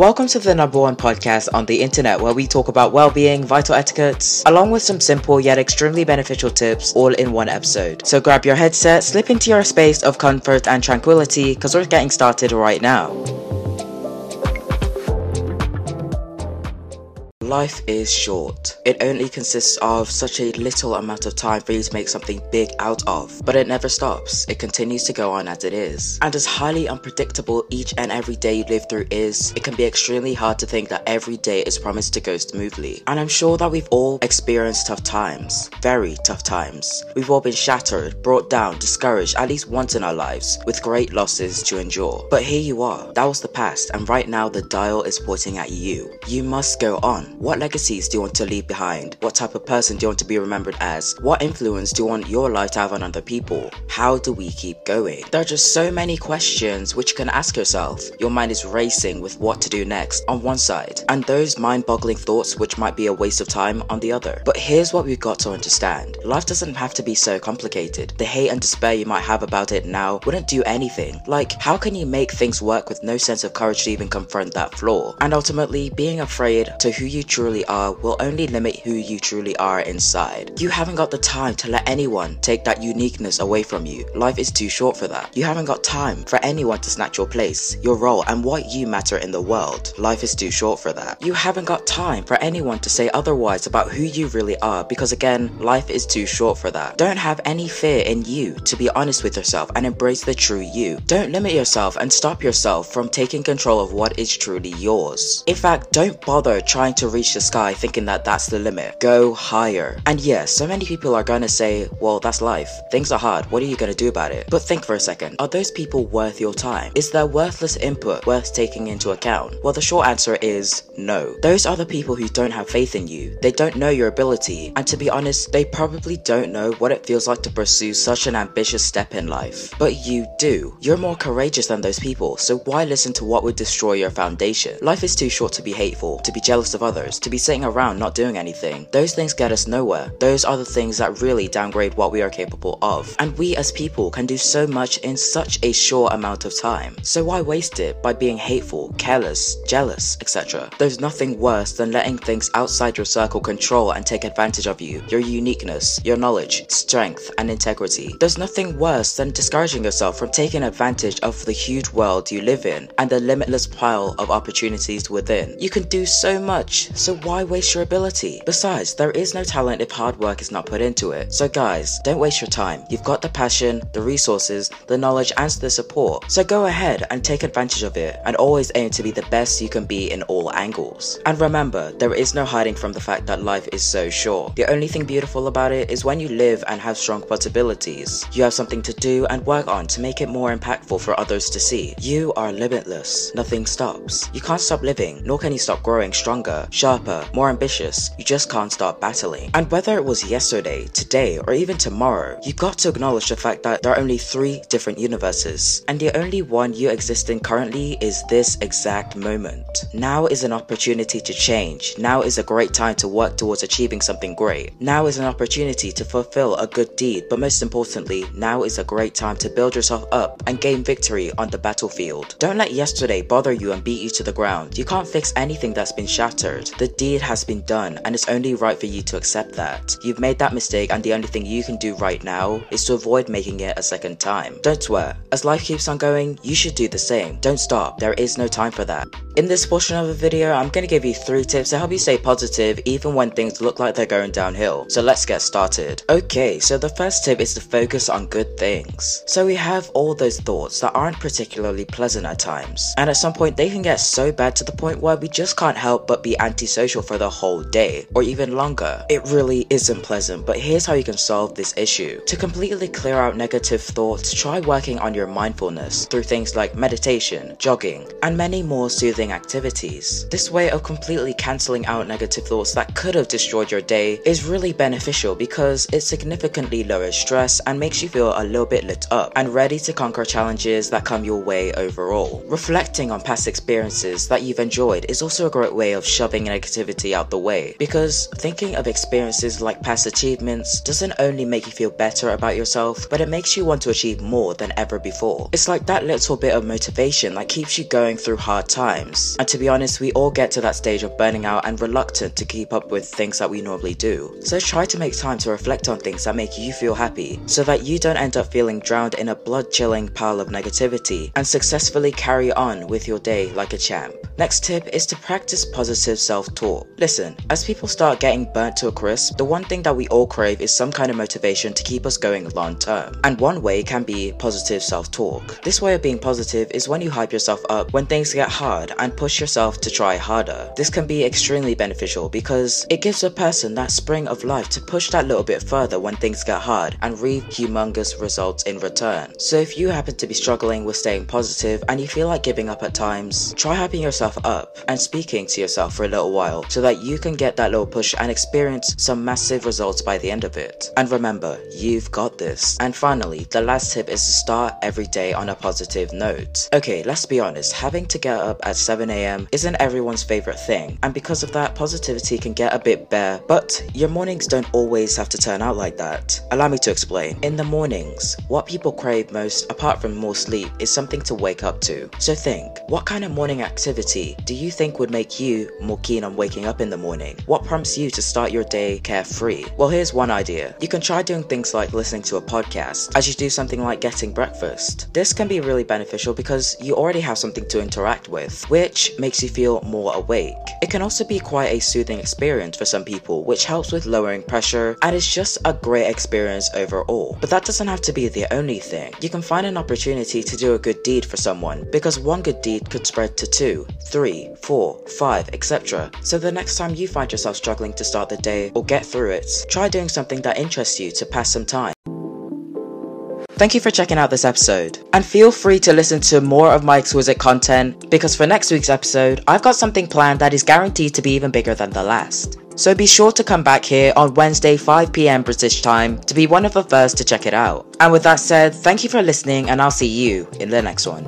Welcome to the number one podcast on the internet where we talk about well being, vital etiquettes, along with some simple yet extremely beneficial tips all in one episode. So grab your headset, slip into your space of comfort and tranquility because we're getting started right now. Life is short. It only consists of such a little amount of time for you to make something big out of, but it never stops. It continues to go on as it is. And as highly unpredictable each and every day you live through is, it can be extremely hard to think that every day is promised to go smoothly. And I'm sure that we've all experienced tough times, very tough times. We've all been shattered, brought down, discouraged at least once in our lives, with great losses to endure. But here you are. That was the past, and right now the dial is pointing at you. You must go on. What legacies do you want to leave behind? What type of person do you want to be remembered as? What influence do you want your life to have on other people? How do we keep going? There are just so many questions which you can ask yourself. Your mind is racing with what to do next on one side, and those mind boggling thoughts which might be a waste of time on the other. But here's what we've got to understand life doesn't have to be so complicated. The hate and despair you might have about it now wouldn't do anything. Like, how can you make things work with no sense of courage to even confront that flaw? And ultimately, being afraid to who you truly are will only limit who you truly are inside. You haven't got the time to let anyone take that uniqueness away from you. Life is too short for that. You haven't got time for anyone to snatch your place, your role, and what you matter in the world. Life is too short for that. You haven't got time for anyone to say otherwise about who you really are because again, life is too short for that. Don't have any fear in you to be honest with yourself and embrace the true you. Don't limit yourself and stop yourself from taking control of what is truly yours. In fact, don't bother trying to reach the sky thinking that that's the limit. Go higher. And yes, so many people are gonna say, well, that's life. Things are hard. What are you gonna do about it? But think for a second. Are those people worth your time? Is their worthless input worth taking into account? Well, the short answer is no. Those are the people who don't have faith in you. They don't know your ability. And to be honest, they probably don't know what it feels like to pursue such an ambitious step in life. But you do. You're more courageous than those people, so why listen to what would destroy your foundation? Life is too short to be hateful, to be jealous of others, to be sitting around not doing anything. Those things get us nowhere. Those are the things that really downgrade what we are capable of. And we as people can do so much in such a short amount of time. So why waste it by being hateful, careless, jealous, etc.? There's nothing worse than letting things outside your circle control and take advantage of you, your uniqueness, your knowledge, strength, and integrity. There's nothing worse than discouraging yourself from taking advantage of the huge world you live in and the limitless pile of opportunities within. You can do so much, so why waste your ability? Besides, there is no talent if hard work is not put into it. So guys, don't waste your time. You've got the passion, the resources, the knowledge, and the support. So go ahead and take advantage of it, and always aim to be the best you can be in all angles. And remember, there is no hiding from the fact that life is so short. The only thing beautiful about it is when you live and have strong possibilities. You have something to do and work on to make it more impactful for others to see. You are limitless. Nothing stops. You can't stop living, nor can you stop growing stronger, sharper, more ambitious. You just can't stop battling. And whether it was yesterday, today, or even tomorrow, you've got to acknowledge the fact that there are only three different universes, and the only one you exist in currently is this exact moment. Now is an opportunity to change. Now is a great time to work towards achieving something great. Now is an opportunity to fulfill a good deed, but most importantly, now is a great time to build yourself up and gain victory on the battlefield. Don't let yesterday bother you and beat you to the ground. You can't fix anything that's been shattered. The deed has been done, and it's only right for you to accept that. You've made that mistake, and the only thing you can do right now is to avoid making it a second time. Don't swear. As life keeps on going, you should do the same. Don't stop. There is no time for that. In this portion of the video, I'm gonna give you three tips to help you stay positive even when things look like they're going downhill. So let's get started. Okay, so the first tip is to focus on good things. So we have all those thoughts that aren't particularly pleasant at times, and at some point they can get so bad to the point where we just can't help but be antisocial for the whole day, or even longer. It really isn't pleasant, but here's how you can solve this issue. To completely clear out negative thoughts, try working on your mindfulness through things like meditation, jogging, and many more soothing activities. This way of completely cancelling out negative thoughts that could have destroyed your day is really beneficial because it significantly lowers stress and makes you feel a little bit lit up and ready to conquer challenges that come your way overall. Reflecting on past experiences that you've enjoyed is also a great way of shoving negativity out the way because thinking of experiences like past achievements doesn't only make you feel better about yourself, but it makes you want to achieve more than ever before. It's like that little bit of motivation that keeps you going through hard times. And to be honest, we all get to that stage of burning out and reluctant to keep up with things that we normally do. So try to make time to reflect on things that make you feel happy so that you don't end up feeling drowned in a blood chilling pile of negativity and successfully carry on with your day like a champ. Next tip is to practice positive self-talk. Listen, as people start getting burnt to a crisp, the one thing that we all crave is some kind of motivation to keep us going long term. And one way can be positive self-talk. This way of being positive is when you hype yourself up when things get hard and push yourself to try harder. This can be extremely beneficial because it gives a person that spring of life to push that little bit further when things get hard and reap humongous results in return. So if you happen to be struggling with staying positive and you feel like giving up at times, try hyping yourself up and speaking to yourself for a little while so that you can get that little push and experience some massive results by the end of it. And remember, you've got this. And finally, the last tip is to start every day on a positive note. Okay, let's be honest, having to get up at 7am isn't everyone's favorite thing, and because of that, positivity can get a bit bare, but your mornings don't always have to turn out like that. Allow me to explain. In the mornings, what people crave most, apart from more sleep, is something to wake up to. So think, what kind of morning activity do you think would make you more keen on waking up in the morning? What prompts you to start your day carefree? Well, here's one idea. You can try doing things like listening to a podcast as you do something like getting breakfast. This can be really beneficial because you already have something to interact with, which makes you feel more awake. It can also be quite a soothing experience for some people, which helps with lowering pressure and is just a great experience overall. But that doesn't have to be the only thing. You can find an opportunity to do a good deed for someone because one good deed could spread to two, three, four, five, 3, 4, 5, So the next time you find yourself struggling to start the day or get through it, try doing something that interests you to pass some time. Thank you for checking out this episode, and feel free to listen to more of my exquisite content because for next week's episode, I've got something planned that is guaranteed to be even bigger than the last. So be sure to come back here on Wednesday 5pm British time to be one of the first to check it out. And with that said, thank you for listening and I'll see you in the next one.